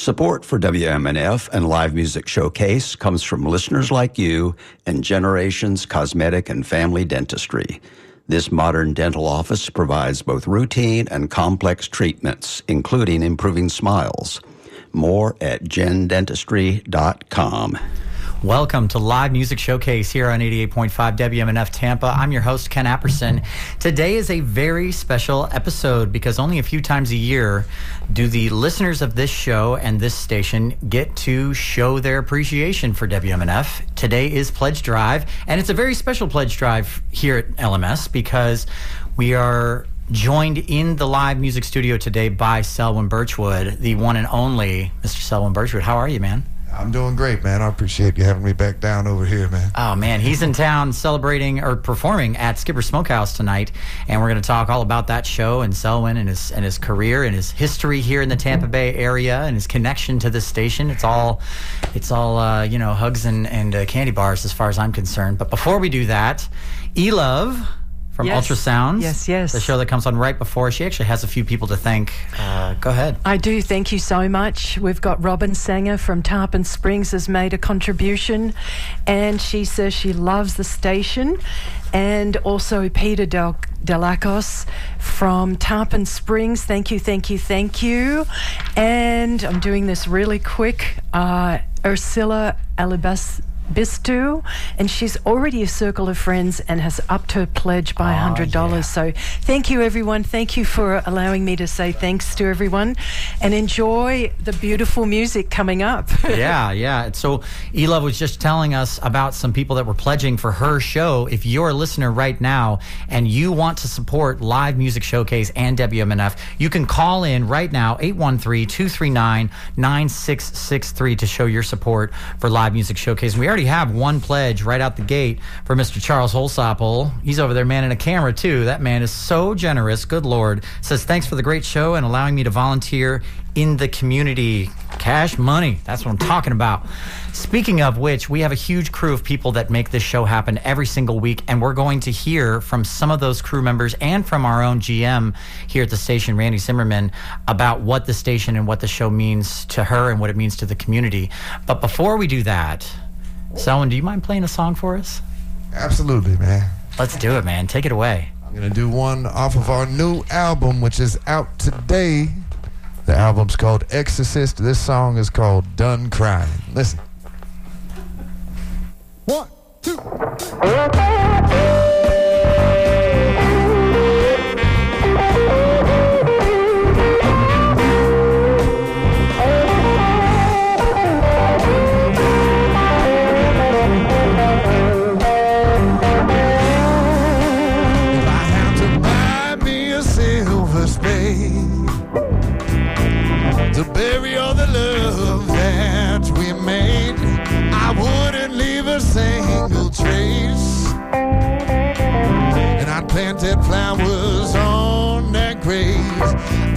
Support for WMNF and Live Music Showcase comes from listeners like you and Generations Cosmetic and Family Dentistry. This modern dental office provides both routine and complex treatments, including improving smiles. More at gendentistry.com. Welcome to Live Music Showcase here on 88.5 WMNF Tampa. I'm your host, Ken Apperson. Today is a very special episode because only a few times a year do the listeners of this show and this station get to show their appreciation for WMNF. Today is Pledge Drive, and it's a very special Pledge Drive here at LMS because we are joined in the live music studio today by Selwyn Birchwood, the one and only Mr. Selwyn Birchwood. How are you, man? I'm doing great, man. I appreciate you having me back down over here, man. Oh man, he's in town celebrating or performing at Skipper Smokehouse tonight, and we're going to talk all about that show and Selwyn and his and his career and his history here in the Tampa Bay area and his connection to the station. It's all, it's all uh, you know, hugs and and uh, candy bars as far as I'm concerned. But before we do that, E Love from Yes. Ultrasounds. Yes, yes. The show that comes on right before. She actually has a few people to thank. Uh, go ahead. I do. Thank you so much. We've got Robin Sanger from Tarpon Springs has made a contribution, and she says she loves the station, and also Peter Del Delacos from Tarpon Springs. Thank you, thank you, thank you. And I'm doing this really quick. Uh, Ursula Alibas. Bistu, and she's already a circle of friends and has upped her pledge by ah, Aw, $100. yeah. So thank you, everyone. Thank you for allowing me to say thanks to everyone and enjoy the beautiful music coming up. yeah, yeah. So Ela was just telling us about some people that were pledging for her show. If you're a listener right now and you want to support Live Music Showcase and WMNF, you can call in right now, 813-239-9663 to show your support for Live Music Showcase. We already have one pledge right out the gate for Mr. Charles Holsapple. He's over there manning a camera too. That man is so generous. Good Lord. Says, thanks for the great show and allowing me to volunteer in the community. Cash money. That's what I'm talking about. Speaking of which, we have a huge crew of people that make this show happen every single week, and we're going to hear from some of those crew members and from our own GM here at the station, Randy Zimmerman, about what the station and what the show means to her and what it means to the community. But before we do that, Selwyn, do you mind playing a song for us? Absolutely, man. Let's do it, man. Take it away. I'm gonna do one off of our new album, which is out today. The album's called Exorcist. This song is called Done Crying. Listen. One, two. If flowers on that grave.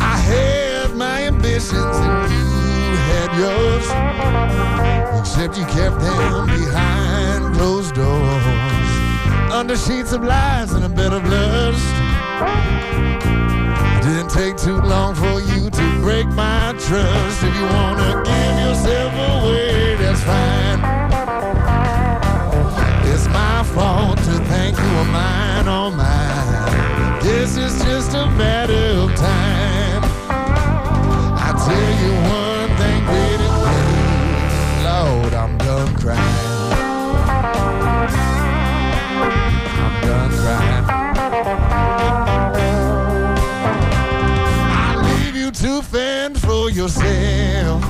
I had my ambitions and you had yours, except you kept them behind closed doors under sheets of lies and a bed of lust. Didn't take too long for you to break my trust. If you wanna give yourself away, that's fine. It's my fault to think you were mine, oh is just a matter of time. I tell you one thing, pretty please, Lord, I'm done crying. I'm done crying. I leave you to fend for yourself.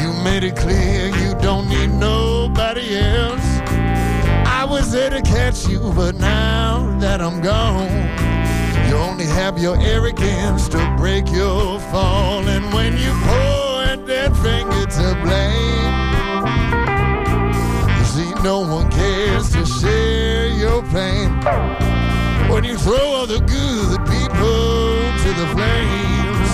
You made it clear There to catch you, but now that I'm gone, you only have your arrogance to break your fall. And when you point that finger to blame, you see, no one cares to share your pain. When you throw all the good people to the flames,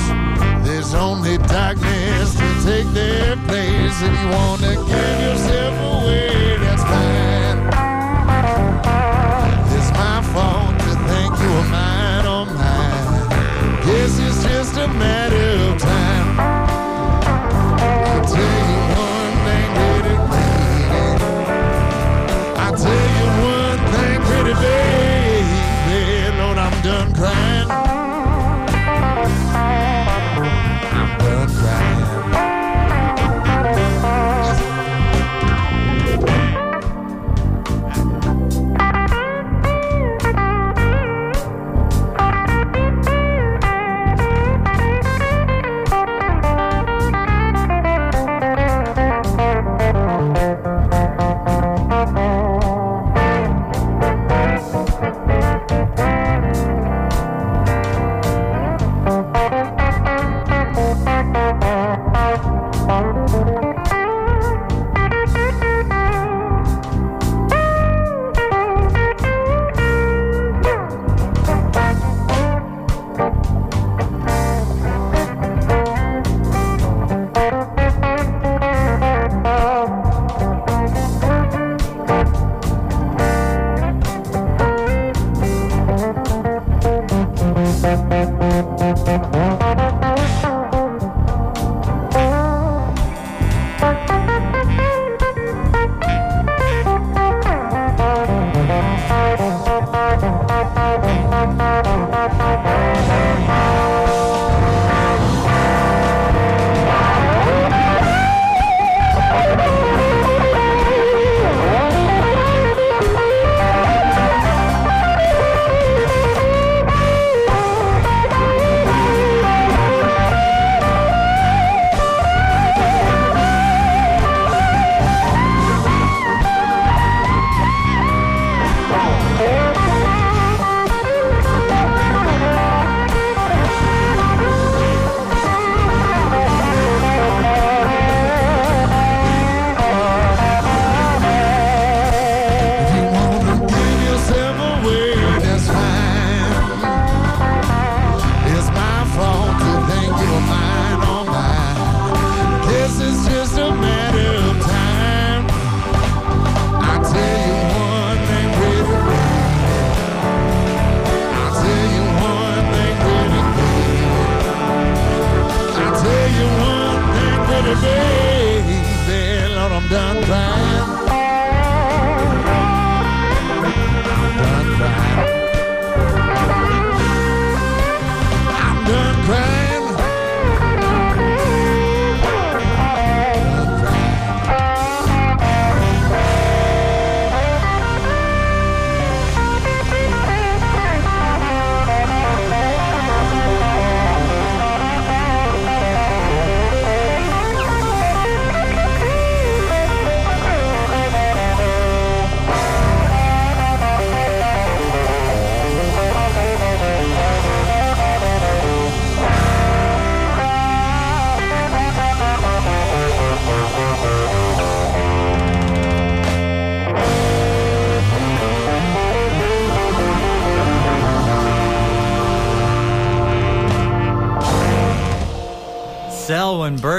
there's only darkness to take their place. If you wanna give yourself away, that's fine. Just a matter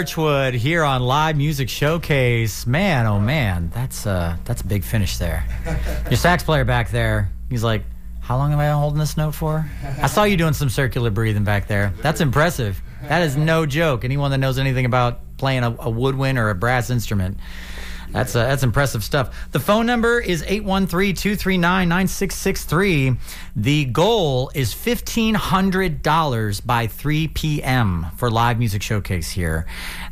Here on Live Music Showcase. Man, oh man, that's uh that's a big finish there. Your sax player back there, he's like, "How long have I been holding this note for?" I saw you doing some circular breathing back there. That's impressive. That is no joke. Anyone that knows anything about playing a, a woodwind or a brass instrument. That's uh, that's impressive stuff. The phone number is 813-239-9663. The goal is $1500 by 3 p.m. for live music showcase here.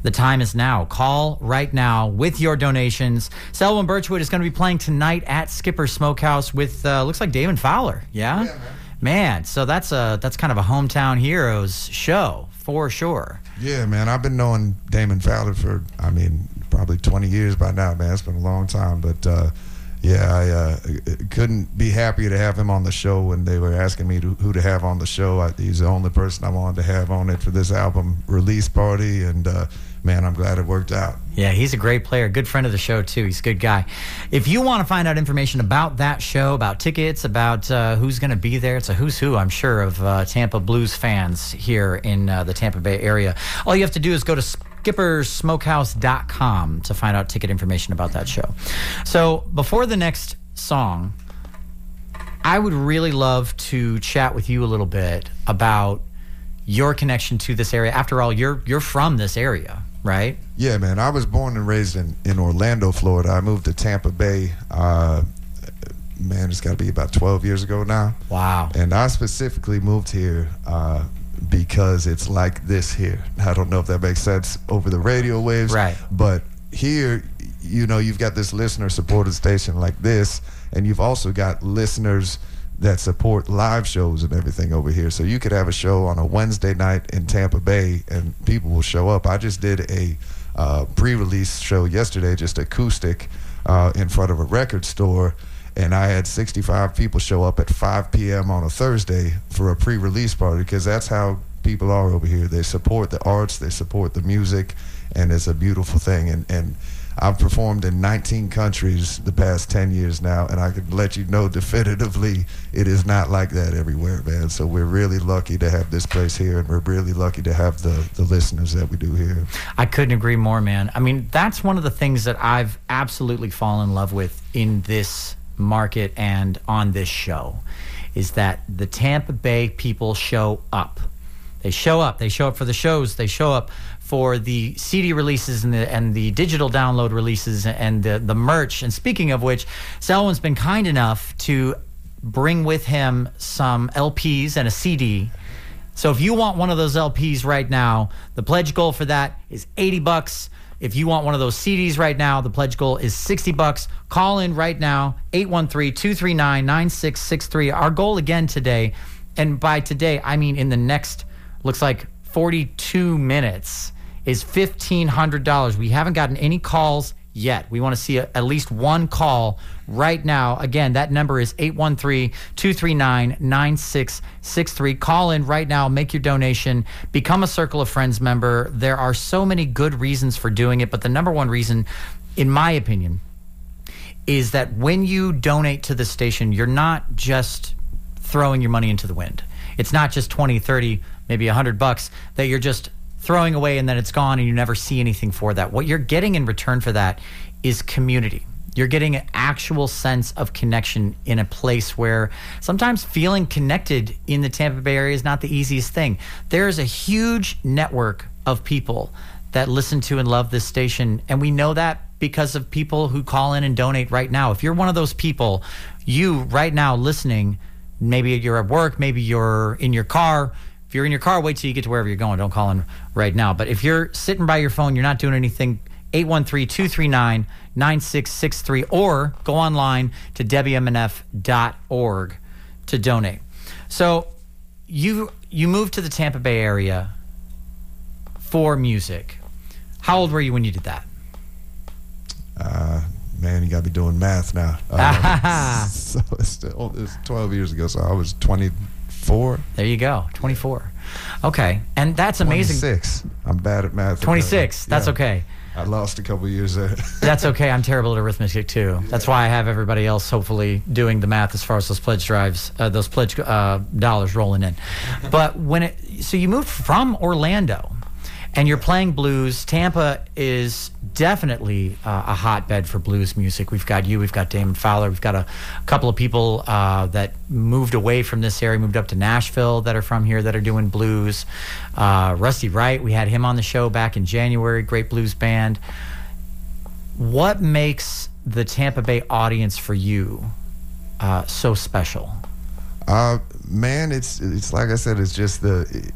The time is now. Call right now with your donations. Selwyn Birchwood is going to be playing tonight at Skipper Smokehouse with uh, looks like Damon Fowler. Yeah? man. so that's a that's kind of a hometown heroes show for sure. Yeah, man. I've been knowing Damon Fowler for, I mean, probably 20 years by now, man. It's been a long time. But, uh, yeah, I uh, couldn't be happier to have him on the show when they were asking me to, who to have on the show. I, he's the only person I wanted to have on it for this album release party. And, uh, man, I'm glad it worked out. Yeah, he's a great player, good friend of the show too. He's a good guy. If you want to find out information about that show, about tickets, about uh, who's going to be there, it's a who's who, I'm sure, of uh, Tampa Blues fans here in uh, the Tampa Bay area. All you have to do is go to skippersmokehouse.com to find out ticket information about that show. So before the next song, I would really love to chat with you a little bit about your connection to this area. After all, you're you're from this area, right? Yeah, man. I was born and raised in, in Orlando, Florida. I moved to Tampa Bay. Uh, man, it's got to be about 12 years ago now. Wow. And I specifically moved here uh, because it's like this here. I don't know if that makes sense over the radio waves. Right. But here, you know, you've got this listener supported station like this, and you've also got listeners that support live shows and everything over here. So you could have a show on a Wednesday night in Tampa Bay, and people will show up. I just did a uh, pre-release show yesterday, just acoustic, uh, in front of a record store, and I had 65 people show up at 5 p.m. on a Thursday for a pre-release party because that's how people are over here. They support the arts, they support the music, and it's a beautiful thing. And and I've performed in 19 countries the past 10 years now, and I can let you know definitively it is not like that everywhere, man. So we're really lucky to have this place here, and we're really lucky to have the, the listeners that we do here. I couldn't agree more, man. I mean, that's one of the things that I've absolutely fallen in love with in this market and on this show is that the Tampa Bay people show up. They show up. They show up for the shows. They show up for the CD releases and the and the digital download releases and the the merch. And speaking of which, Selwyn's been kind enough to bring with him some LPs and a CD. So if you want one of those LPs right now, the pledge goal for that is 80 bucks. If you want one of those CDs right now, the pledge goal is 60 bucks. Call in right now, 813-239-9663. Our goal again today, and by today, I mean in the next looks like 42 minutes is $1500. We haven't gotten any calls yet. We want to see a, at least one call right now. Again, that number is 813-239-9663. Call in right now, make your donation, become a Circle of Friends member. There are so many good reasons for doing it, but the number one reason in my opinion is that when you donate to the station, you're not just throwing your money into the wind. It's not just 20, 30, maybe 100 bucks that you're just throwing away and then it's gone and you never see anything for that. What you're getting in return for that is community. You're getting an actual sense of connection in a place where sometimes feeling connected in the Tampa Bay area is not the easiest thing. There is a huge network of people that listen to and love this station, and we know that because of people who call in and donate right now. If you're one of those people, you right now listening, maybe you're at work, maybe you're in your car. If you're in your car, wait till you get to wherever you're going. Don't call in right now. But if you're sitting by your phone, you're not doing anything, 813 239 9663, or go online to WMNF.org to donate. So you you moved to the Tampa Bay area for music. How old were you when you did that? Uh, man, you got to be doing math now. Uh, so it's, still, it's 12 years ago, so I was 24. There you go, 24. Okay, and that's amazing. 26. I'm bad at math. 26. That's Yeah. okay. I lost a couple years there. That's okay. I'm terrible at arithmetic too. That's why I have everybody else hopefully doing the math as far as those pledge drives, uh, those pledge uh, dollars rolling in. But when it, so you moved from Orlando, and you're playing blues. Tampa is definitely uh, a hotbed for blues music. We've got you, we've got Damon Fowler, we've got a, couple of people uh, that moved away from this area, moved up to Nashville that are from here that are doing blues. Uh, Rusty Wright, we had him on the show back in January. Great blues band what makes the Tampa Bay audience for you uh, so special? Uh, man, it's it's like I said, it's just the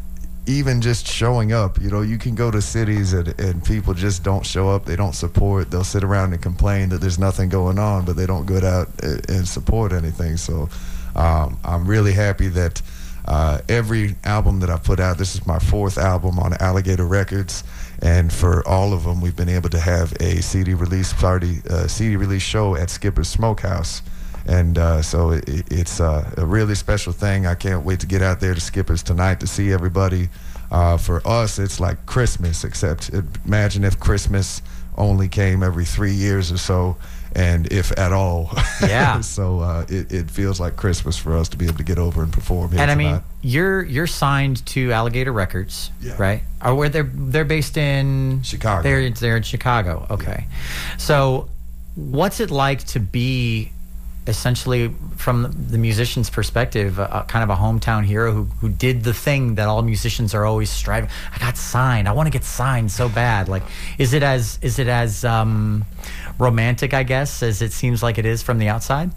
even just showing up. You know, you can go to cities and, and people just don't show up. They don't support. They'll sit around and complain that there's nothing going on, but they don't go out and, support anything. So um, I'm really happy that uh, every album that I put out, this is my fourth album on Alligator Records. And for all of them, we've been able to have a CD release party, uh, CD release show at Skipper's Smokehouse and uh, so it, it's uh, a really special thing. I can't wait to get out there to Skippers tonight to see everybody. Uh, for us, it's like Christmas, except imagine if Christmas only came every three years or so, and if at all. Yeah. so uh, it, it feels like Christmas for us to be able to get over and perform here and I tonight. mean, you're you're signed to Alligator Records, Yeah. right? Or where they're they're based in Chicago. They're they're in Chicago. Okay, so what's it like to be essentially from the musician's perspective, a kind of a hometown hero who who did the thing that all musicians are always striving. I got signed. I want to get signed so bad. Like, is it as is it as um, romantic, I guess, as it seems like it is from the outside?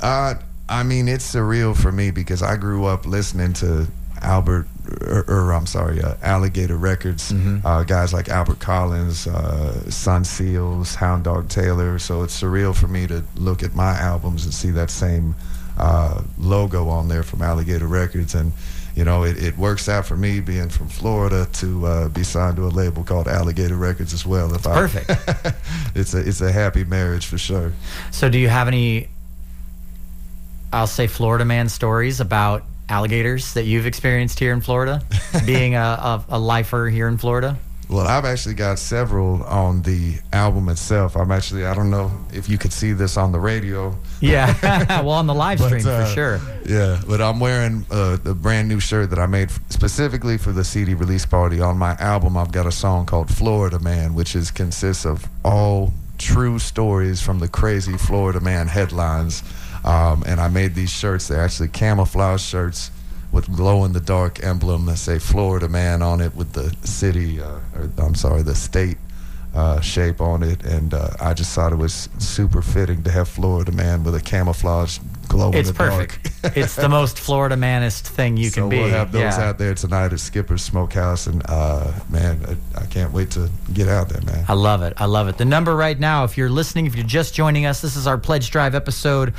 Uh, I mean, it's surreal for me because I grew up listening to Albert, or, or I'm sorry, uh, Alligator Records, uh, guys like Albert Collins, uh, Son Seals, Hound Dog Taylor. So it's surreal for me to look at my albums and see that same uh, logo on there from Alligator Records. And, you know, it, it works out for me being from Florida to uh, be signed to a label called Alligator Records as well. If I- perfect. it's a it's a happy marriage for sure. So, do you have any, I'll say, Florida man stories about alligators that you've experienced here in Florida, being a, a, a lifer here in Florida? Well, I've actually got several on the album itself. I'm actually, I don't know if you could see this on the radio. Yeah. well, on the live but, stream uh, for sure. Yeah, but I'm wearing uh, the brand new shirt that I made specifically for the CD release party. On my album, I've got a song called Florida Man, which is consists of all true stories from the crazy Florida Man headlines. Um, and I made these shirts. They're actually camouflage shirts. with glow in the dark emblem that say Florida Man on it with the city, uh, or I'm sorry, the state uh, shape on it, and uh, I just thought it was super fitting to have Florida Man with a camouflage glow It's in the perfect. dark. it's the most Florida manist thing you so can be. we'll have those yeah. out there tonight at Skipper's Smokehouse, and uh, man, I, I can't wait to get out there, man. I love it. I love it. The number right now, if you're listening, if you're just joining us, this is our Pledge Drive episode.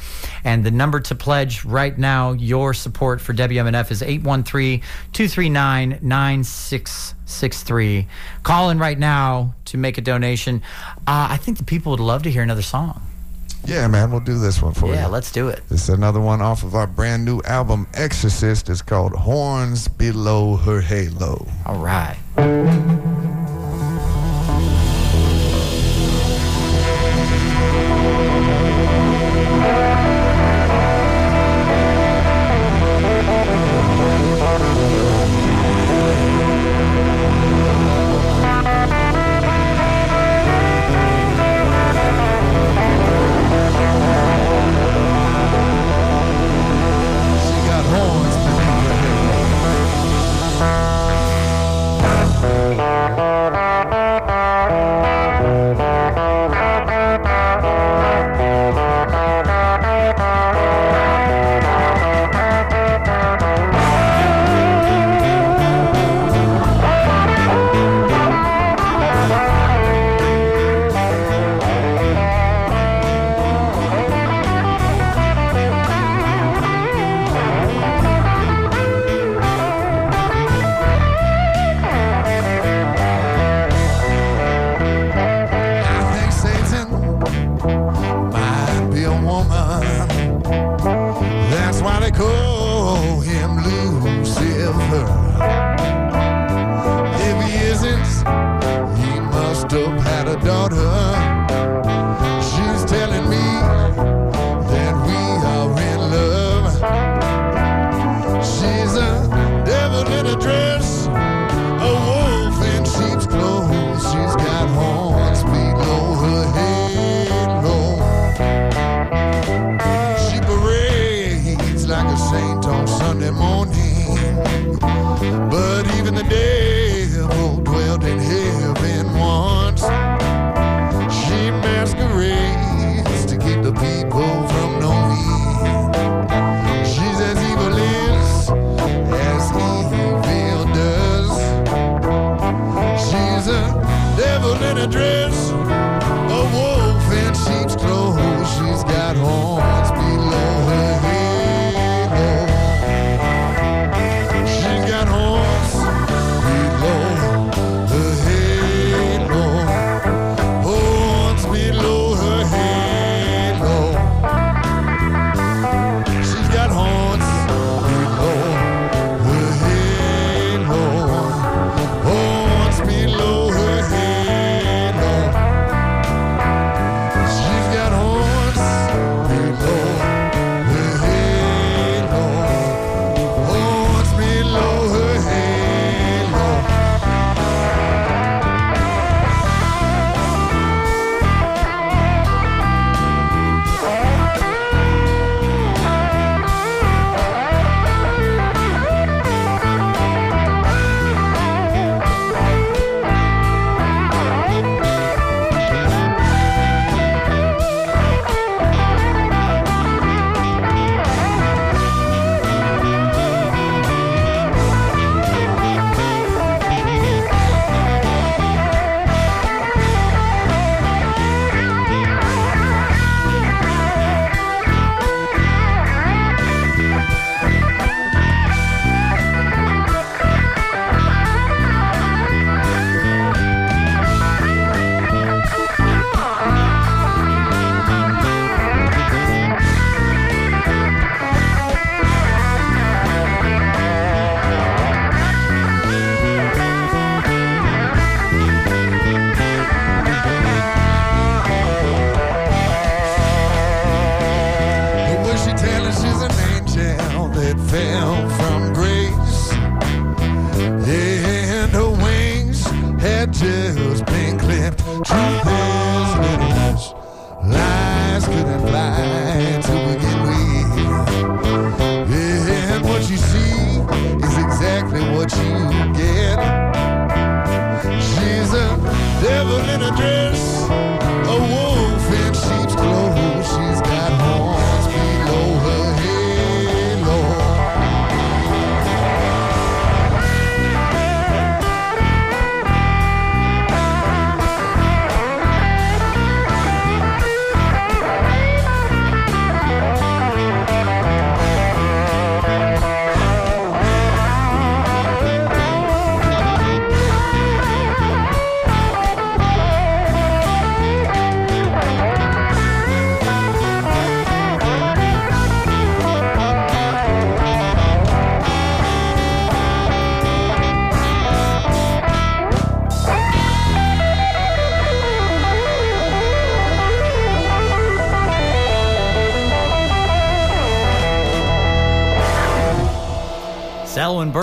And the number to pledge right now your support for WMNF is 813 239 9663. Call in right now to make a donation. Uh, I think the people would love to hear another song. Yeah, man, we'll do this one for you. Yeah, let's do it. This is another one off of our brand new album, Exorcist. It's called Horns Below Her Halo. All right.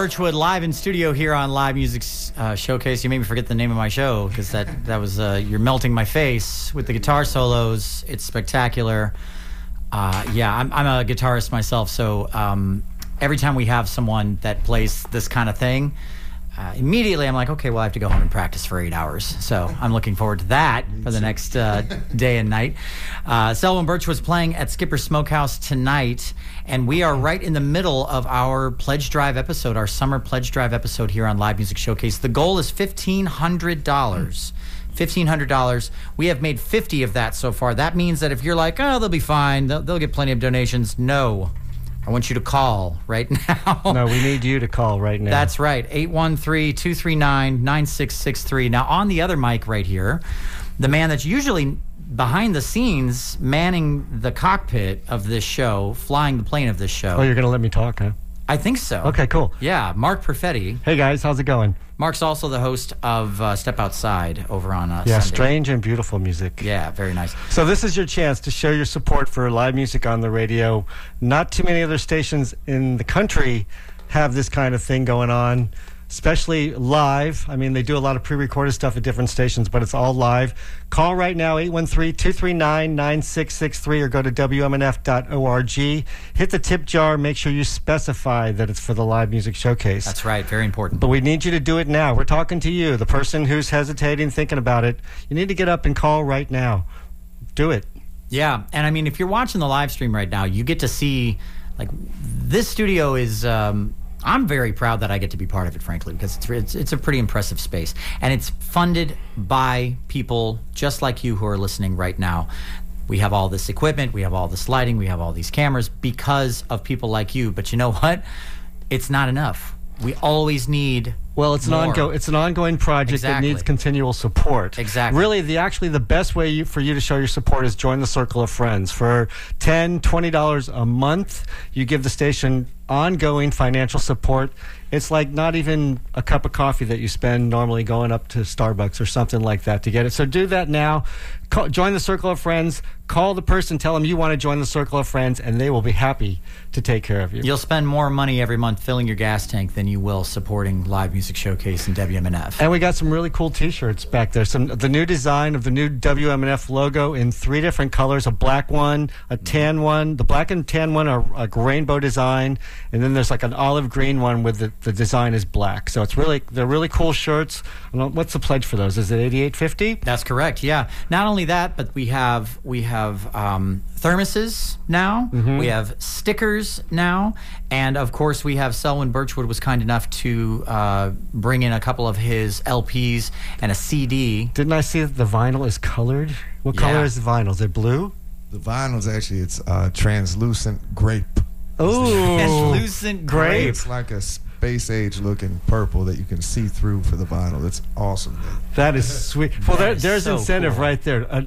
Birchwood live in studio here on Live Music uh, Showcase. You made me forget the name of my show because that, that was uh, You're Melting My Face with the guitar solos. It's spectacular. Uh, yeah, I'm, I'm a guitarist myself, so um, every time we have someone that plays this kind of thing, uh, immediately I'm like, okay, well, I have to go home and practice for eight hours. So I'm looking forward to that for the next uh, day and night. Uh, Selwyn Birchwood's playing at Skipper Smokehouse tonight, and we are right in the middle of our Pledge Drive episode, our summer Pledge Drive episode here on Live Music Showcase. The goal is $1,500. $1,500. We have made 50 of that so far. That means that if you're like, oh, they'll be fine, they'll, they'll get plenty of donations. No. I want you to call right now. No, we need you to call right now. That's right. 813 239 9663. Now, on the other mic right here, the man that's usually behind the scenes manning the cockpit of this show, flying the plane of this show. Oh, you're going to let me talk, huh? I think so. Okay, cool. Yeah, Mark Perfetti. Hey, guys, how's it going? Mark's also the host of uh, Step Outside over on uh, Yeah, Sunday. strange and beautiful music. Yeah, very nice. So this is your chance to show your support for live music on the radio. Not too many other stations in the country have this kind of thing going on, especially live. I mean, they do a lot of pre-recorded stuff at different stations, but it's all live. Call right now 813-239-9663 or go to wmnf.org. Hit the tip jar, make sure you specify that it's for the live music showcase. That's right. Very important. But we need you to do it now. We're talking to you, the person who's hesitating, thinking about it. You need to get up and call right now. Do it. Yeah, and I mean, if you're watching the live stream right now, you get to see like this studio is. Um, I'm very proud that I get to be part of it, frankly, because it's, it's it's a pretty impressive space, and it's funded by people just like you who are listening right now. We have all this equipment, we have all this lighting, we have all these cameras because of people like you. But you know what? It's not enough. We always need Well, it's an ongoing it's an ongoing project that needs continual support. Exactly. Really, the actually the best way you, for you to show your support is join the circle of friends. For 10 20 dollars a month, you give the station ongoing financial support. It's like not even a cup of coffee that you spend normally going up to Starbucks or something like that to get it. So do that now. Call, join the circle of friends. Call the person, tell them you want to join the circle of friends, and they will be happy to take care of you. You'll spend more money every month filling your gas tank than you will supporting Live Music Showcase and WMNF. And we got some really cool T-shirts back there. Some the new design of the new WMNF logo in three different colors: a black one, a tan one. The black and tan one are like rainbow design, and then there's like an olive green one with the, the design is black. So it's really they're really cool shirts. What's the pledge for those? Is it eighty eight fifty? That's correct. Yeah. Not only that, but we have we have um, thermoses now. We have stickers now, and of course we have Selwyn Birchwood was kind enough to uh, bring in a couple of his LPs and a CD. Didn't I see that the vinyl is colored? What color Yeah. is the vinyl? Is it blue? The vinyl is actually it's uh, translucent grape. Oh, Translucent grape. grape. It's like a space age looking purple that you can see through for the vinyl. It's awesome. man. That is sweet. Well, there, is there's so incentive cool. right there. Uh,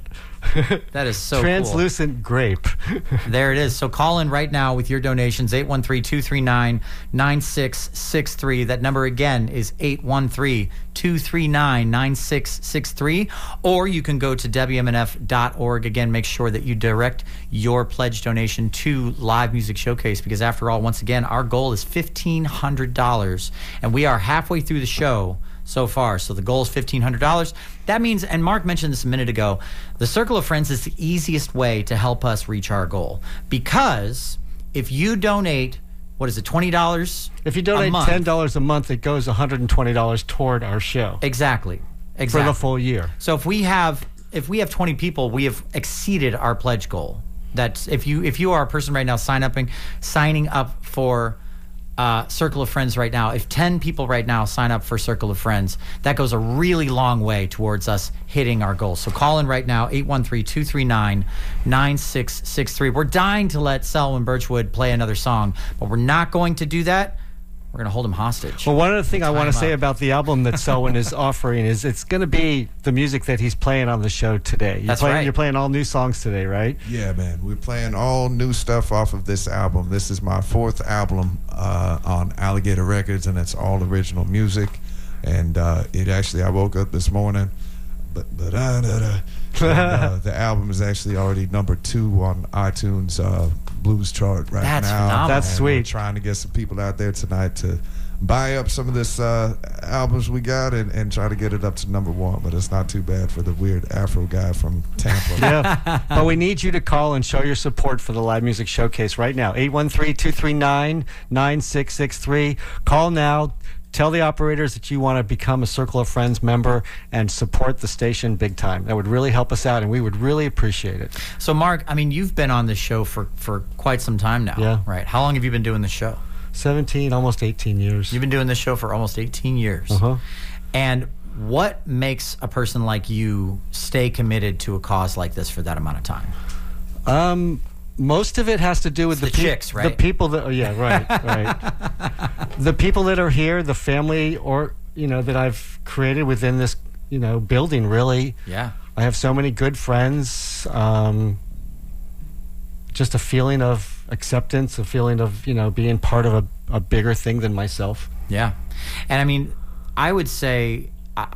That is so cool. translucent grape. There it is. So call in right now with your donations 813 239 9663. That number again is 813 239 9663. Or you can go to WMNF.org. Again, make sure that you direct your pledge donation to Live Music Showcase because, after all, once again, our goal is $1,500. And we are halfway through the show so far. So the goal is $1,500. That means, and Mark mentioned this a minute ago, the Circle of Friends is the easiest way to help us reach our goal. Because if you donate what is it, twenty dollars? If you donate month. ten dollars a month, it goes one hundred and twenty dollars toward our show Exactly. Exactly. For the full year. So if we have if we have 20 people, we have exceeded our pledge goal. That's if you if you are a person right now sign up and signing up for uh, Circle of Friends right now. If 10 people right now sign up for Circle of Friends, that goes a really long way towards us hitting our goal. So call in right now 813-239-9663. We're dying to let Selwyn Birchwood play another song, but we're not going to do that. We're going to hold him hostage. Well, one other thing I want to say up. about the album that Selwyn is offering is it's going to be the music that he's playing on the show today. You're That's playing, right. You're playing all new songs today, right? Yeah, man. We're playing all new stuff off of this album. This is my fourth album uh, on Alligator Records, and it's all original music. And uh, it actually, I woke up this morning, but but uh, da, da, uh, the album is actually already number two on iTunes uh, blues chart right That's now. phenomenal. That's And we're sweet. trying to get some people out there tonight to buy up some of this uh, albums we got and, and try to get it up to number one. But it's not too bad for the weird Afro guy from Tampa. Yeah. but we need you to call and show your support for the Live Music Showcase right now. 813-239-9663. Call now. Tell the operators that you want to become a Circle of Friends member and support the station big time. That would really help us out, and we would really appreciate it. So, Mark, I mean, you've been on this show for, for quite some time now, Yeah. right? How long have you been doing the show? 17, almost 18 years. You've been doing this show for almost 18 years. Uh-huh. And what makes a person like you stay committed to a cause like this for that amount of time? Um, most of it has to do with the, the chicks, The right? people that, oh, yeah, right, right. the people that are here, the family, or you know, that I've created within this, you know, building. Really, Yeah. I have so many good friends. Um, just a feeling of acceptance, a feeling of you know being part of a, a bigger thing than myself. Yeah. And I mean, I would say I,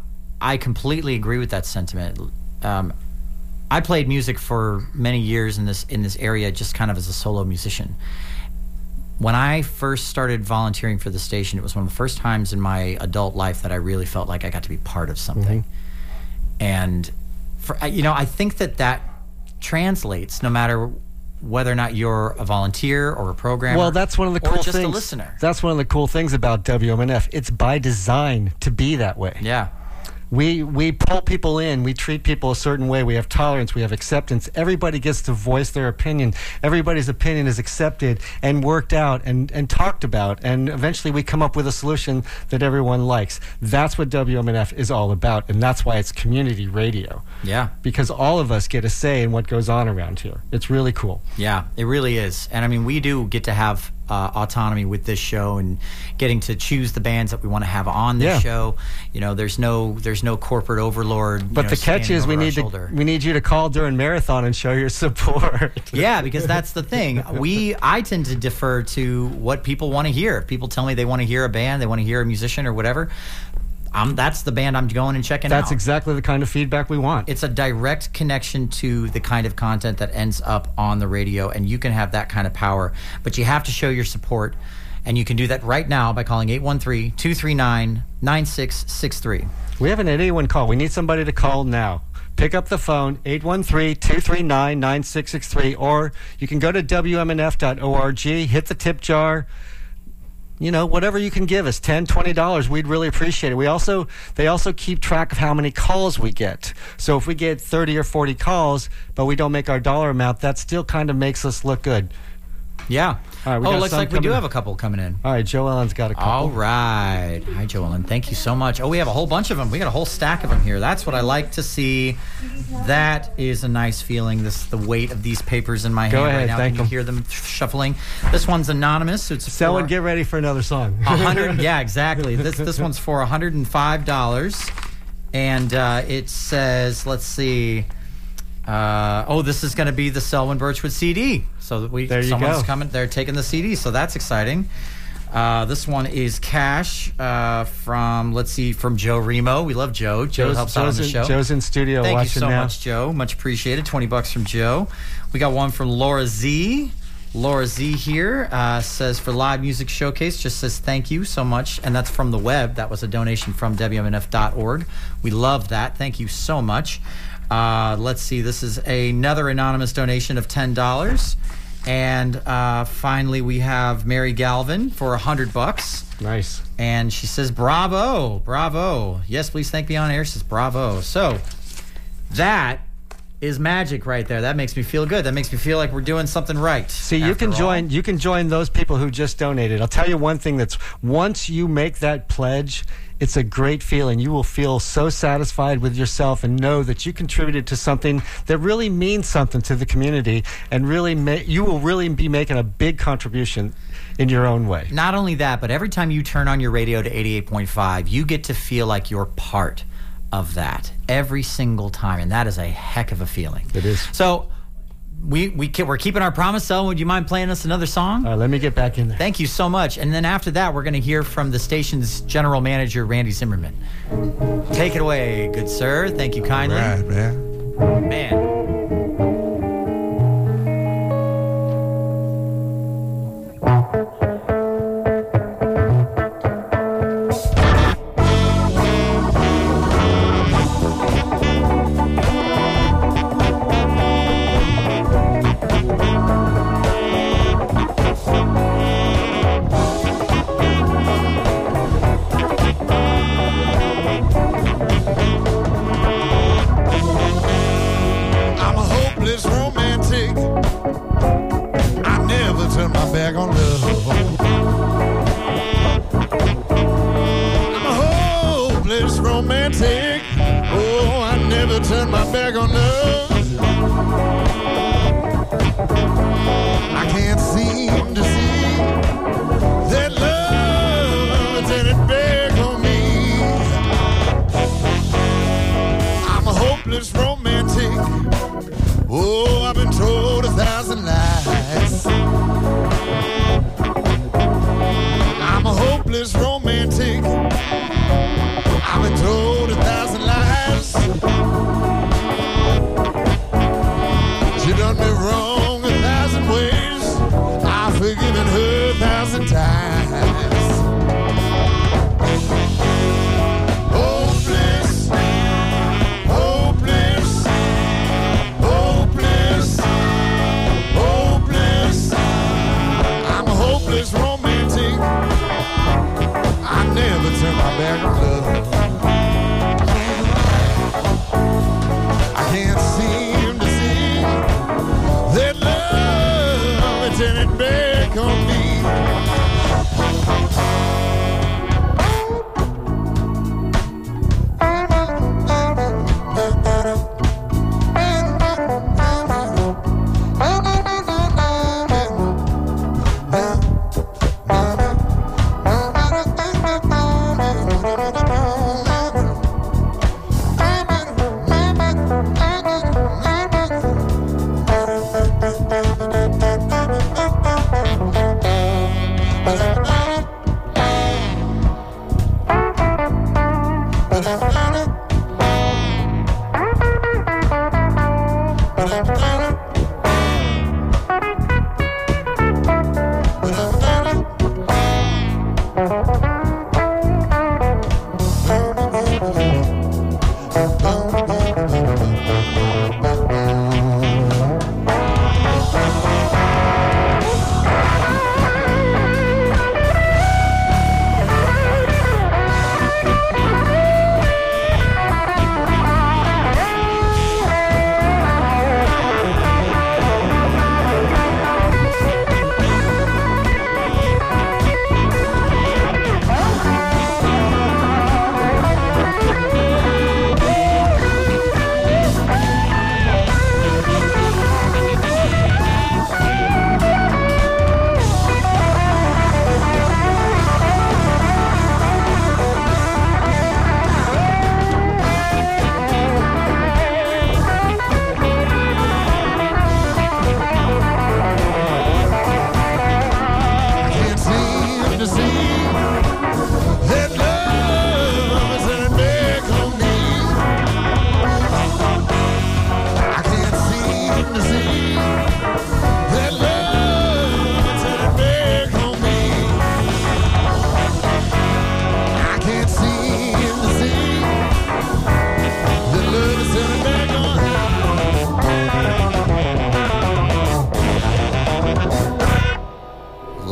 I completely agree with that sentiment. Um, I played music for many years in this in this area, just kind of as a solo musician. When I first started volunteering for the station, it was one of the first times in my adult life that I really felt like I got to be part of something. Mm-hmm. And for you know, I think that that translates no matter whether or not you're a volunteer or a programmer. Well, that's one of the cool just things. a listener. That's one of the cool things about WMNF. It's by design to be that way. yeah. We we pull people in we treat people a certain way we have tolerance we have acceptance. Everybody gets to voice their opinion. Everybody's opinion is accepted and worked out and and talked about and eventually we come up with a solution that everyone likes. That's what WMNF is all about and that's why it's community radio. Yeah. because all of us get a say in what goes on around here. It's really cool. Yeah, it really is. And I mean, we do get to have uh, autonomy with this show and getting to choose the bands that we want to have on this Yeah. show. You know, there's no there's no corporate overlord. but know, the catch is we need to we need you to call during marathon and show your support yeah, because that's the thing. We I tend to defer to what people want to hear. If people tell me they want to hear a band, they want to hear a musician or whatever. I'm, that's the band I'm going and checking that's out. exactly the kind of feedback we want it's a direct connection to the kind of content that ends up on the radio and you can have that kind of power but you have to show your support and you can do that right now by calling 813-239-9663 We haven't had anyone call. We need somebody to call now. Pick up the phone, 813-239-9663, or you can go to WMNF.org, hit the tip jar. You know, whatever you can give us, $10, $20, we'd really appreciate it. We also they also keep track of how many calls we get. So if we get 30 or 40 calls, but we don't make our dollar amount, that still kind of makes us look good. Yeah. All right, we oh looks like we do coming have a couple coming in. All right, Joe Ellen's got a couple. all right. Hi joellen. Thank you so much. Oh we have a whole bunch of them we got a whole stack of them here. That's what i like to see. That is a nice feeling this the weight of these papers in my Go hand right now. Thank can you hear them shuffling? This one's anonymous. So it's Selling, for- get ready for another song. Hundred, yeah, exactly. This this one's for hundred and five dollars, and uh, it says, let's see. Uh, oh, this is going to be the Selwyn Birchwood CD. So we There you someone's go. coming. They're taking the CD, so that's exciting. Uh, this one is cash uh, from let's see from Joe Remo. We love Joe. Joe Joe's, helps out on the in, show. Joe's in studio Thank you so now. much, Joe. Much appreciated. 20 bucks from Joe. We got one from Laura Z. Laura Z here uh, says for live music showcase, just says thank you so much. And that's from the web. That was a donation from WMNF.org. We love that. Thank you so much. Uh, let's see. This is another anonymous donation of $10. And uh, finally, we have Mary Galvin for a hundred bucks. Nice. And she says, Bravo, bravo. Yes, please thank me on air. She says, Bravo. So that is magic right there. That makes me feel good. That makes me feel like we're doing something right. See, you can all. join. You can join those people who just donated. I'll tell you one thing. That's once you make that pledge, it's a great feeling. You will feel so satisfied with yourself and know that you contributed to something that really means something to the community, and really, ma- you will really be making a big contribution in your own way. Not only that, but every time you turn on your radio to 88.5, you get to feel like you're part of that every single time. And that is a heck of a feeling. It is. So we, we, we're keeping our promise. So would you mind playing us another song? All right, let me get back in there. Thank you so much. And then after that, we're going to hear from the station's general manager, Randy Zimmerman. Take it away, good sir. Thank you kindly. Right, man. Man. Turn my back on love. I'm a hopeless romantic. Oh, I never turn my back on love. I can't seem to see that love turning back on me. I'm a hopeless romantic. Oh, told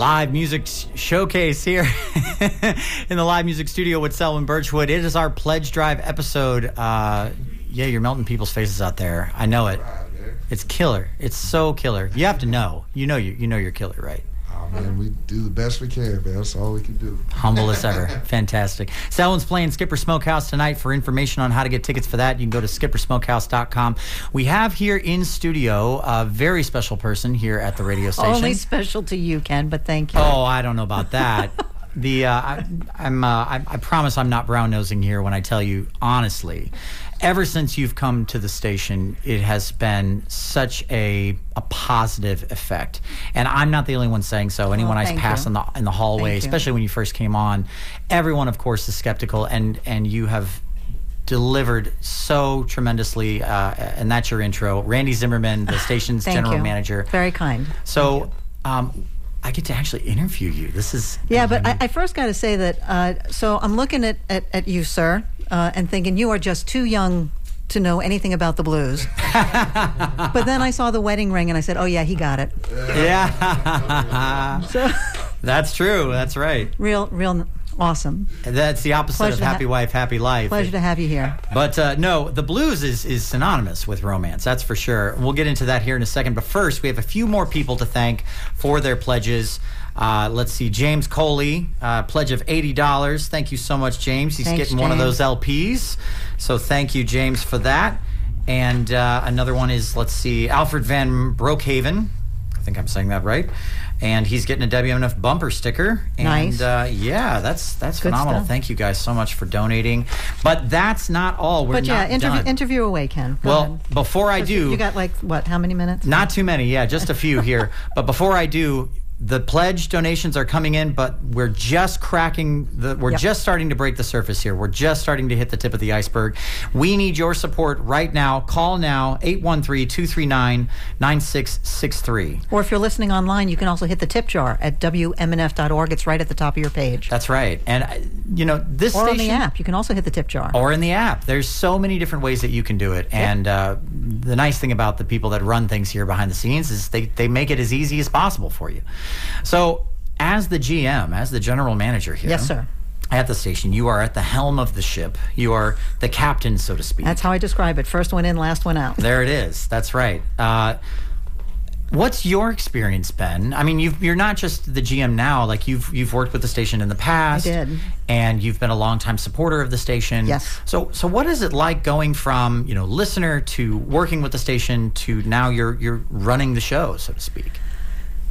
live music sh- showcase here in the live music studio with Selwyn Birchwood. It is our pledge drive episode. Uh, yeah, you're melting people's faces out there. I know it. It's killer. It's so killer. You have to know. You know you you know you're killer, right? Man, we do the best we can, man. That's all we can do. Humble as ever. Fantastic. Selwyn's playing Skipper Smokehouse tonight. For information on how to get tickets for that, you can go to skippersmokehouse.com. We have here in studio a very special person here at the radio station. Only special to you, Ken, but thank you. Oh, I don't know about that. the uh, I, I'm uh, I, I promise I'm not brown nosing here when I tell you honestly. Ever since you've come to the station, it has been such a a positive effect, and I'm not the only one saying so. Anyone I pass you. in the in the hallway, Thank you. especially when you first came on, everyone, of course, is skeptical, and and you have delivered so tremendously, uh, and that's your intro. Randy Zimmerman, the station's general you. manager. Very kind. So, um, I get to actually interview you. This is Yeah, but I, I first got to say that. Uh, so I'm looking at, at, at you, sir, uh, and thinking you are just too young to know anything about the blues. but then I saw the wedding ring, and I said, "Oh yeah, he got it." yeah. So That's true. That's right. real, real awesome. That's the opposite Pleasure of to ha- happy wife, happy life. Pleasure to have you here. But uh, no, the blues is, is synonymous with romance. That's for sure. We'll get into that here in a second. But first, we have a few more people to thank for their pledges. Uh, let's see, James Coley, uh, pledge of eighty dollars. Thank you so much, James. He's Thanks, getting one of those LPs. So thank you, James, for that. And uh, another one is let's see, Alfred Van Brookhaven. I think I'm saying that right. And he's getting a WMNF bumper sticker. And, Nice. Uh, yeah, that's that's Good phenomenal. stuff. Thank you guys so much for donating. But that's not all. We're But yeah, not interview, done. interview away, Ken. Go well, ahead. before I do, you got like what? How many minutes? not too many, yeah, just a few here. but before I do, the pledge donations are coming in, but we're just cracking the we're Yep. just starting to break the surface here. We're just starting to hit the tip of the iceberg. We need your support right now. Call now 813-239-9663. Or if you're listening online, you can also hit the tip jar at wmnf.org. It's right at the top of your page. That's right. And uh, you know, this or on the app, you can also hit the tip jar. or in the app. There's so many different ways that you can do it. And uh, the nice thing about the people that run things here behind the scenes is they, they make it as easy as possible for you. So, as the GM, as the general manager here. Yes, sir. At the station, you are at the helm of the ship. You are the captain, so to speak. That's how I describe it. First one in, last one out. There it is. That's right. Uh, what's your experience been? I mean, you've, you're not just the GM now. Like you've you've worked with the station in the past. I did. And you've been a longtime supporter of the station. Yes. So so what is it like going from you know listener to working with the station to now you're you're running the show, so to speak?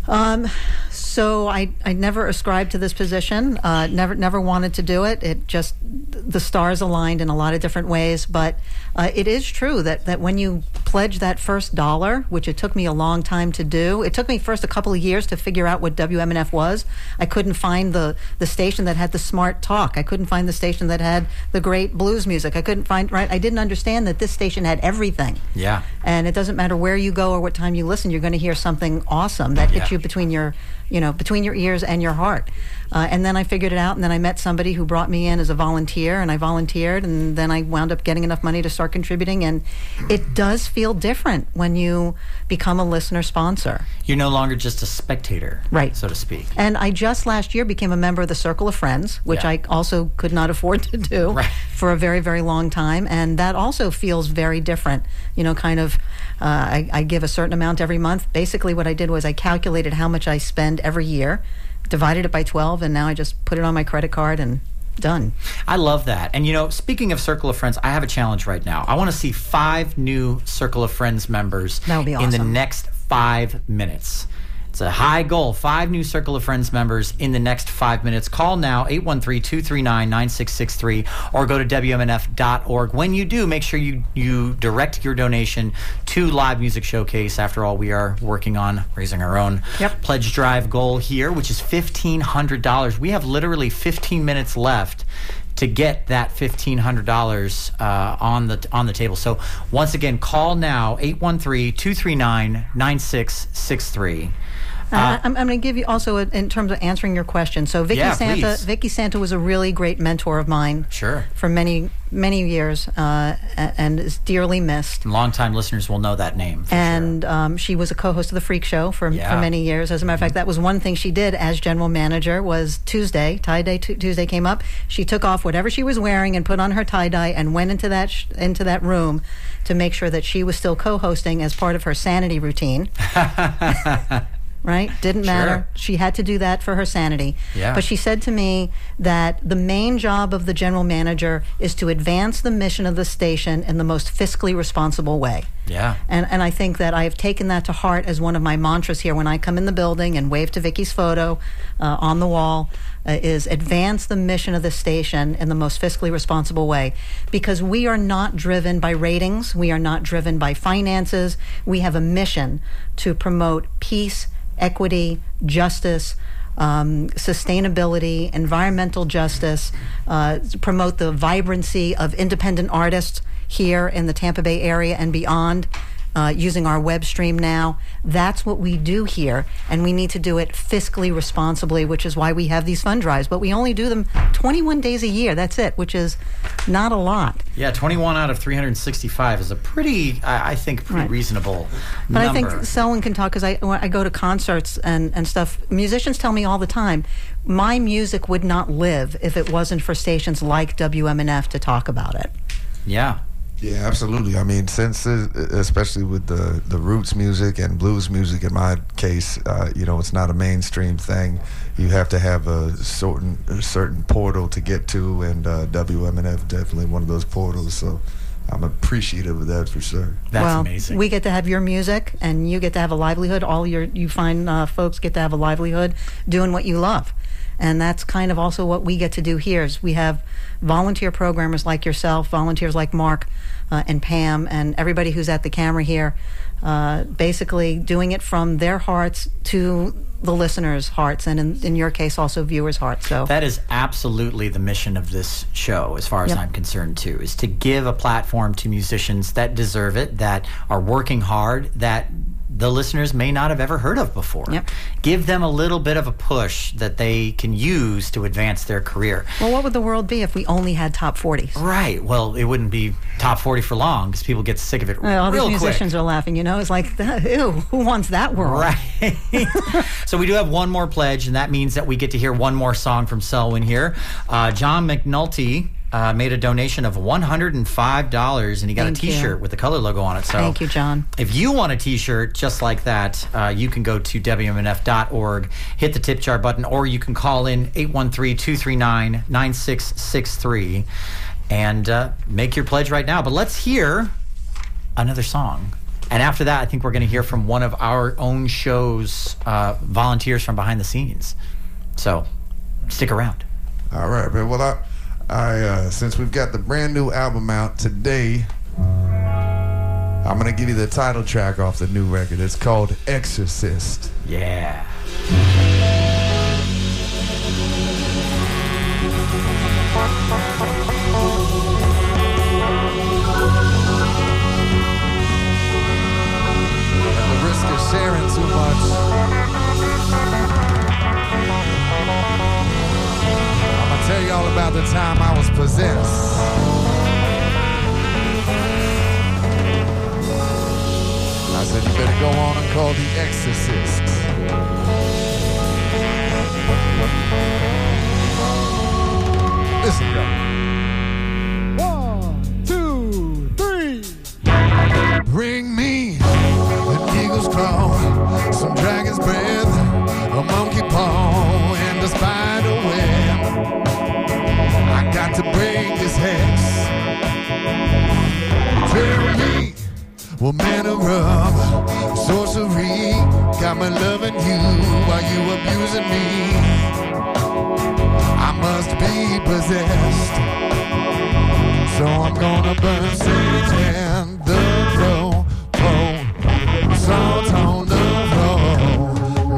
Um, so I, I never ascribed to this position. Uh, never never wanted to do it. It just the stars aligned in a lot of different ways. But uh, it is true that that when you pledge that first dollar, which it took me a long time to do, it took me first a couple of years to figure out what WMNF was. I couldn't find the the station that had the smart talk. I couldn't find the station that had the great blues music. I couldn't find right. I didn't understand that this station had everything. Yeah. And it doesn't matter where you go or what time you listen, you're going to hear something awesome that hits you between your, you know, between your ears and your heart. Uh, and then I figured it out, and then I met somebody who brought me in as a volunteer, and I volunteered, and then I wound up getting enough money to start contributing. And it does feel different when you become a listener sponsor. You're no longer just a spectator, Right. so to speak. And I just last year became a member of the Circle of Friends, which Yeah. I also could not afford to do Right. for a very, very long time. And that also feels very different. You know, kind of, Uh, I, I give a certain amount every month. Basically, what I did was I calculated how much I spend every year, divided it by 12, and now I just put it on my credit card and done. I love that. And you know, speaking of Circle of Friends, I have a challenge right now. I want to see five new Circle of Friends members would in the next five minutes. It's a high goal. Five new Circle of Friends members in the next five minutes. Call now, 813-239-9663, or go to WMNF.org. When you do, make sure you, you direct your donation to Live Music Showcase. After all, we are working on raising our own Yep. pledge drive goal here, which is $1,500. We have literally 15 minutes left to get that fifteen hundred dollars uh, on the on the table. So once again, call now 813-239-9663. Uh, I'm, I'm going to give you also a, in terms of answering your question. So Vicky Yeah, Santa, please. Vicky Santa was a really great mentor of mine. Sure. For many many years, uh, and is dearly missed. Longtime listeners will know that name. And um, she was a co-host of the Freak Show for, Yeah. for many years. As a matter of fact, that was one thing she did as general manager. Was Tuesday tie dye Tu- Tuesday came up, she took off whatever she was wearing and put on her tie dye and went into that sh- into that room to make sure that she was still co-hosting as part of her sanity routine. right? Didn't matter. She had to do that for her sanity. Yeah. But she said to me that the main job of the general manager is to advance the mission of the station in the most fiscally responsible way. Yeah. And and I think that I have taken that to heart as one of my mantras here when I come in the building and wave to Vicky's photo uh, on the wall uh, is advance the mission of the station in the most fiscally responsible way because we are not driven by ratings, we are not driven by finances. We have a mission to promote peace, equity, justice, um, sustainability, environmental justice, uh, promote the vibrancy of independent artists here in the Tampa Bay area and beyond. Uh, using our web stream now. That's what we do here, and we need to do it fiscally responsibly, which is why we have these fund drives. But we only do them 21 days a year. That's it, which is not a lot. Yeah, 21 out of 365 is a pretty, I, I think, pretty Right. reasonable But number. I think Selwyn can talk because I, I go to concerts and, and stuff. Musicians tell me all the time, my music would not live if it wasn't for stations like WMNF to talk about it. yeah. Yeah, absolutely. I mean, since especially with the the roots music and blues music, in my case, uh, you know, it's not a mainstream thing. You have to have a certain a certain portal to get to, and uh, WMNF definitely one of those portals. So I'm appreciative of that for sure. That's well, amazing. We get to have your music, and you get to have a livelihood. All your you find uh, folks get to have a livelihood doing what you love, and that's kind of also what we get to do here. Is we have volunteer programmers like yourself, volunteers like Mark uh, and Pam, and everybody who's at the camera here, uh, basically doing it from their hearts to the listeners' hearts, and in, in your case, also viewers' hearts. So That is absolutely the mission of this show, as far as Yep. I'm concerned, too, is to give a platform to musicians that deserve it, that are working hard, that the listeners may not have ever heard of before. Yep. Give them a little bit of a push that they can use to advance their career. well, what would the world be if we only had top 40s? Right. Well, it wouldn't be top 40 for long because people get sick of it Well, all real these musicians quick. are laughing. You know, it's like, ew, who wants that world? Right. so we do have one more pledge, and that means that we get to hear one more song from Selwyn here. Uh, John McNulty uh, made a donation of $105, and he got Thank a you. T-shirt with the color logo on it. So Thank you, John. If you want a T-shirt just like that, uh, you can go to WMNF.org, hit the tip jar button, or you can call in 813-239-9663 and uh, make your pledge right now. But let's hear another song. And after that, I think we're going to hear from one of our own show's uh, volunteers from behind the scenes. So stick around. All right, man. Well, I, I uh, since we've got the brand new album out today, I'm gonna give you the title track off the new record. It's called Exorcist. Yeah. At the risk of sharing too much. Tell y'all about the time I was possessed. I said, you better go on and call the exorcist. Listen, go. Hex. Tell me what manner of sorcery got me loving you while you abusing me. I must be possessed. So I'm gonna burn Satan the oh, salt on the floor.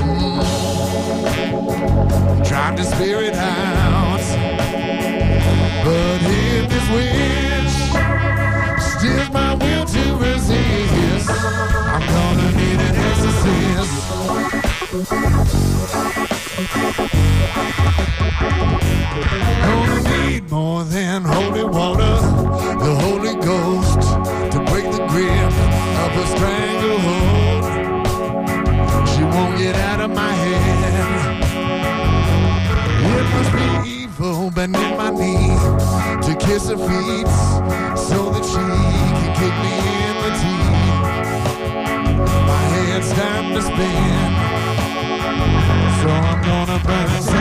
Mm. Drive the spirit out, but if wish steals my will to resist, I'm gonna need an exorcist. Gonna need more than holy water, the Holy Ghost, to break the grip of stranglehold. She won't get out of my head. Kiss her feet so that she can kick me in the teeth. My head's starting to spin, so I'm gonna burn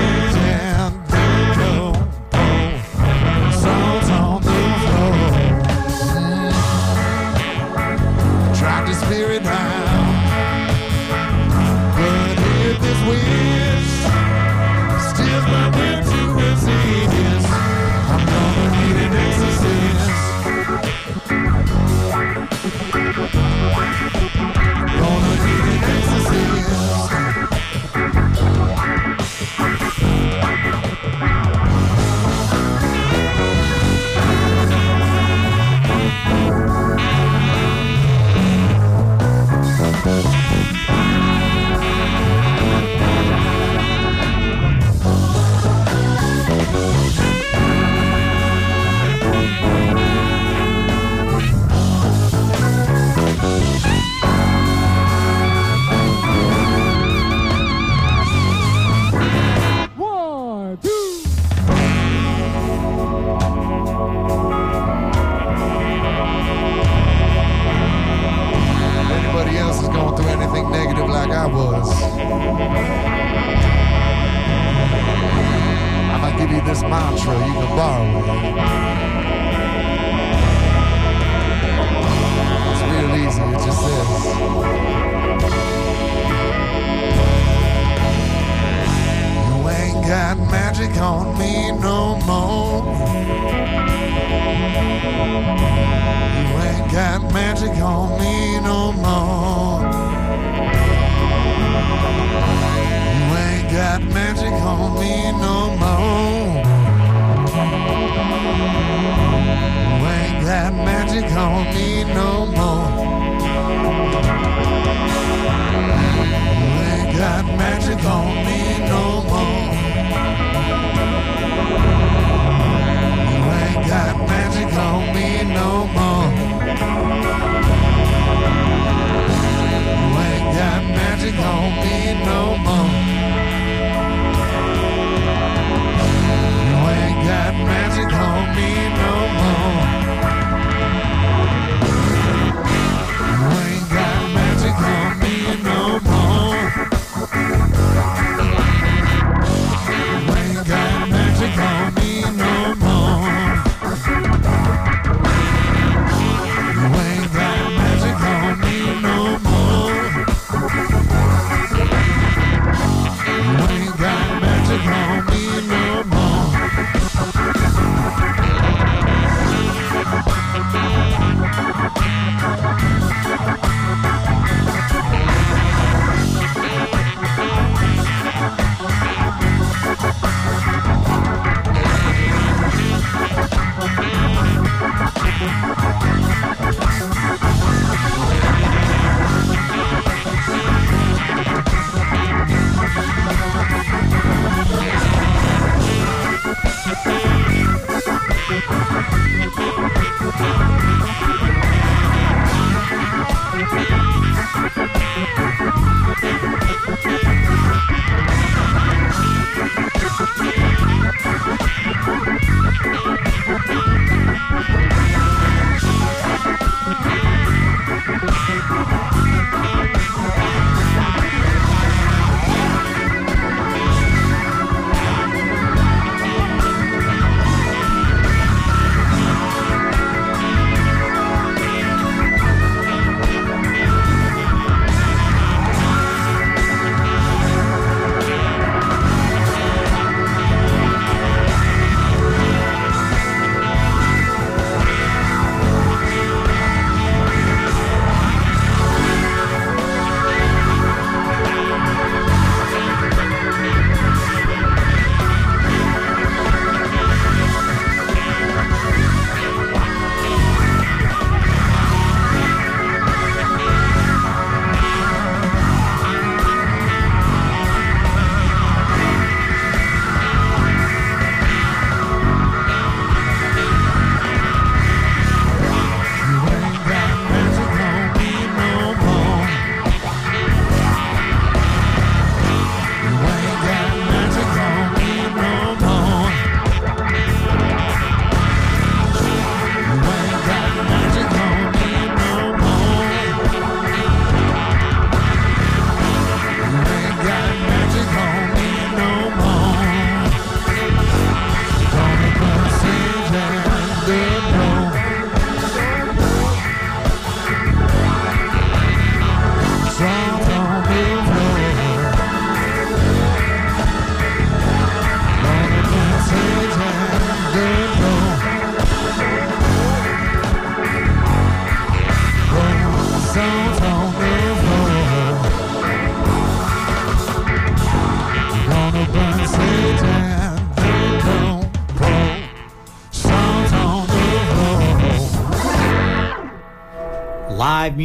got magic on me no more. Ain't got magic on me no more. Ain't got magic on me no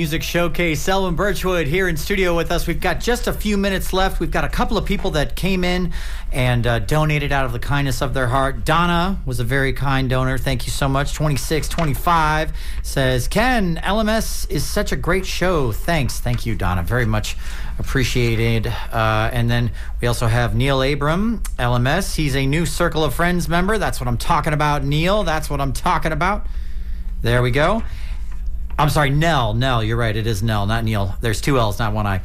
music showcase. Selwyn Birchwood here in studio with us. We've got just a few minutes left. We've got a couple of people that came in and uh, donated out of the kindness of their heart. Donna was a very kind donor. Thank you so much. 2625 says, Ken, LMS is such a great show. Thanks. Thank you, Donna. Very much appreciated. Uh, and then we also have Neil Abram, LMS. He's a new Circle of Friends member. That's what I'm talking about, Neil. That's what I'm talking about. There we go. I'm sorry, Nell. Nell, you're right. It is Nell, not Neil. There's two L's, not one I.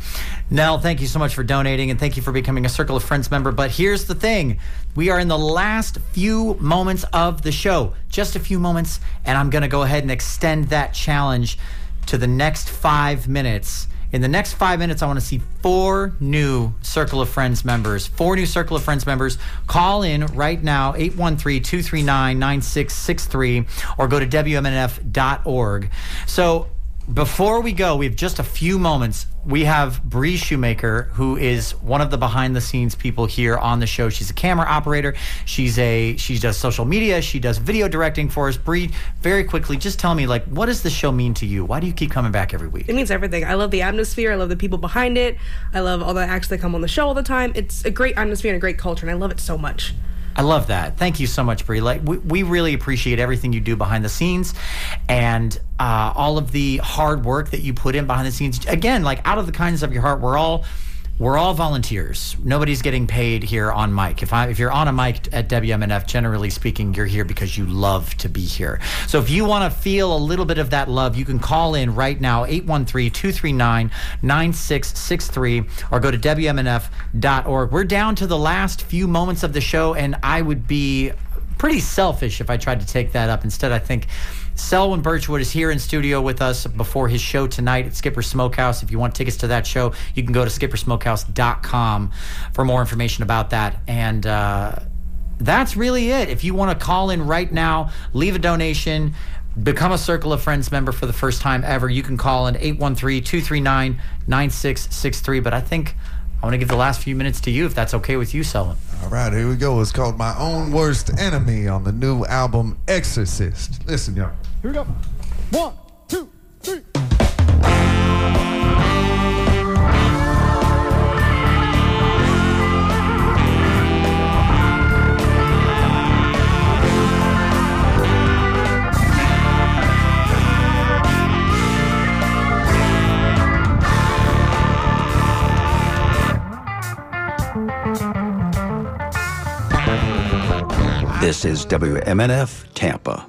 Nell, thank you so much for donating and thank you for becoming a Circle of Friends member. But here's the thing we are in the last few moments of the show, just a few moments, and I'm going to go ahead and extend that challenge to the next five minutes. In the next five minutes, I want to see four new Circle of Friends members. Four new Circle of Friends members. Call in right now, 813 239 9663, or go to WMNF.org. So before we go, we have just a few moments. We have Bree Shoemaker, who is one of the behind the scenes people here on the show. She's a camera operator. She's a she does social media. She does video directing for us. Bree, very quickly, just tell me like what does the show mean to you? Why do you keep coming back every week? It means everything. I love the atmosphere. I love the people behind it. I love all the acts that come on the show all the time. It's a great atmosphere and a great culture, and I love it so much. I love that. Thank you so much, Bree. Like we, we really appreciate everything you do behind the scenes, and uh, all of the hard work that you put in behind the scenes. Again, like out of the kindness of your heart, we're all we're all volunteers. Nobody's getting paid here on mic. If I if you're on a mic at WMNF, generally speaking, you're here because you love to be here. So if you want to feel a little bit of that love, you can call in right now 813-239-9663 or go to WMNF.org. We're down to the last few moments of the show and I would be pretty selfish if I tried to take that up. Instead, I think Selwyn Birchwood is here in studio with us before his show tonight at Skipper Smokehouse. If you want tickets to that show, you can go to skippersmokehouse.com for more information about that. And uh, that's really it. If you want to call in right now, leave a donation, become a Circle of Friends member for the first time ever, you can call in 813 239 9663. But I think I want to give the last few minutes to you if that's okay with you, Selwyn. All right, here we go. It's called My Own Worst Enemy on the new album Exorcist. Listen, y'all. Here we go. One, two, three. This is WMNF Tampa.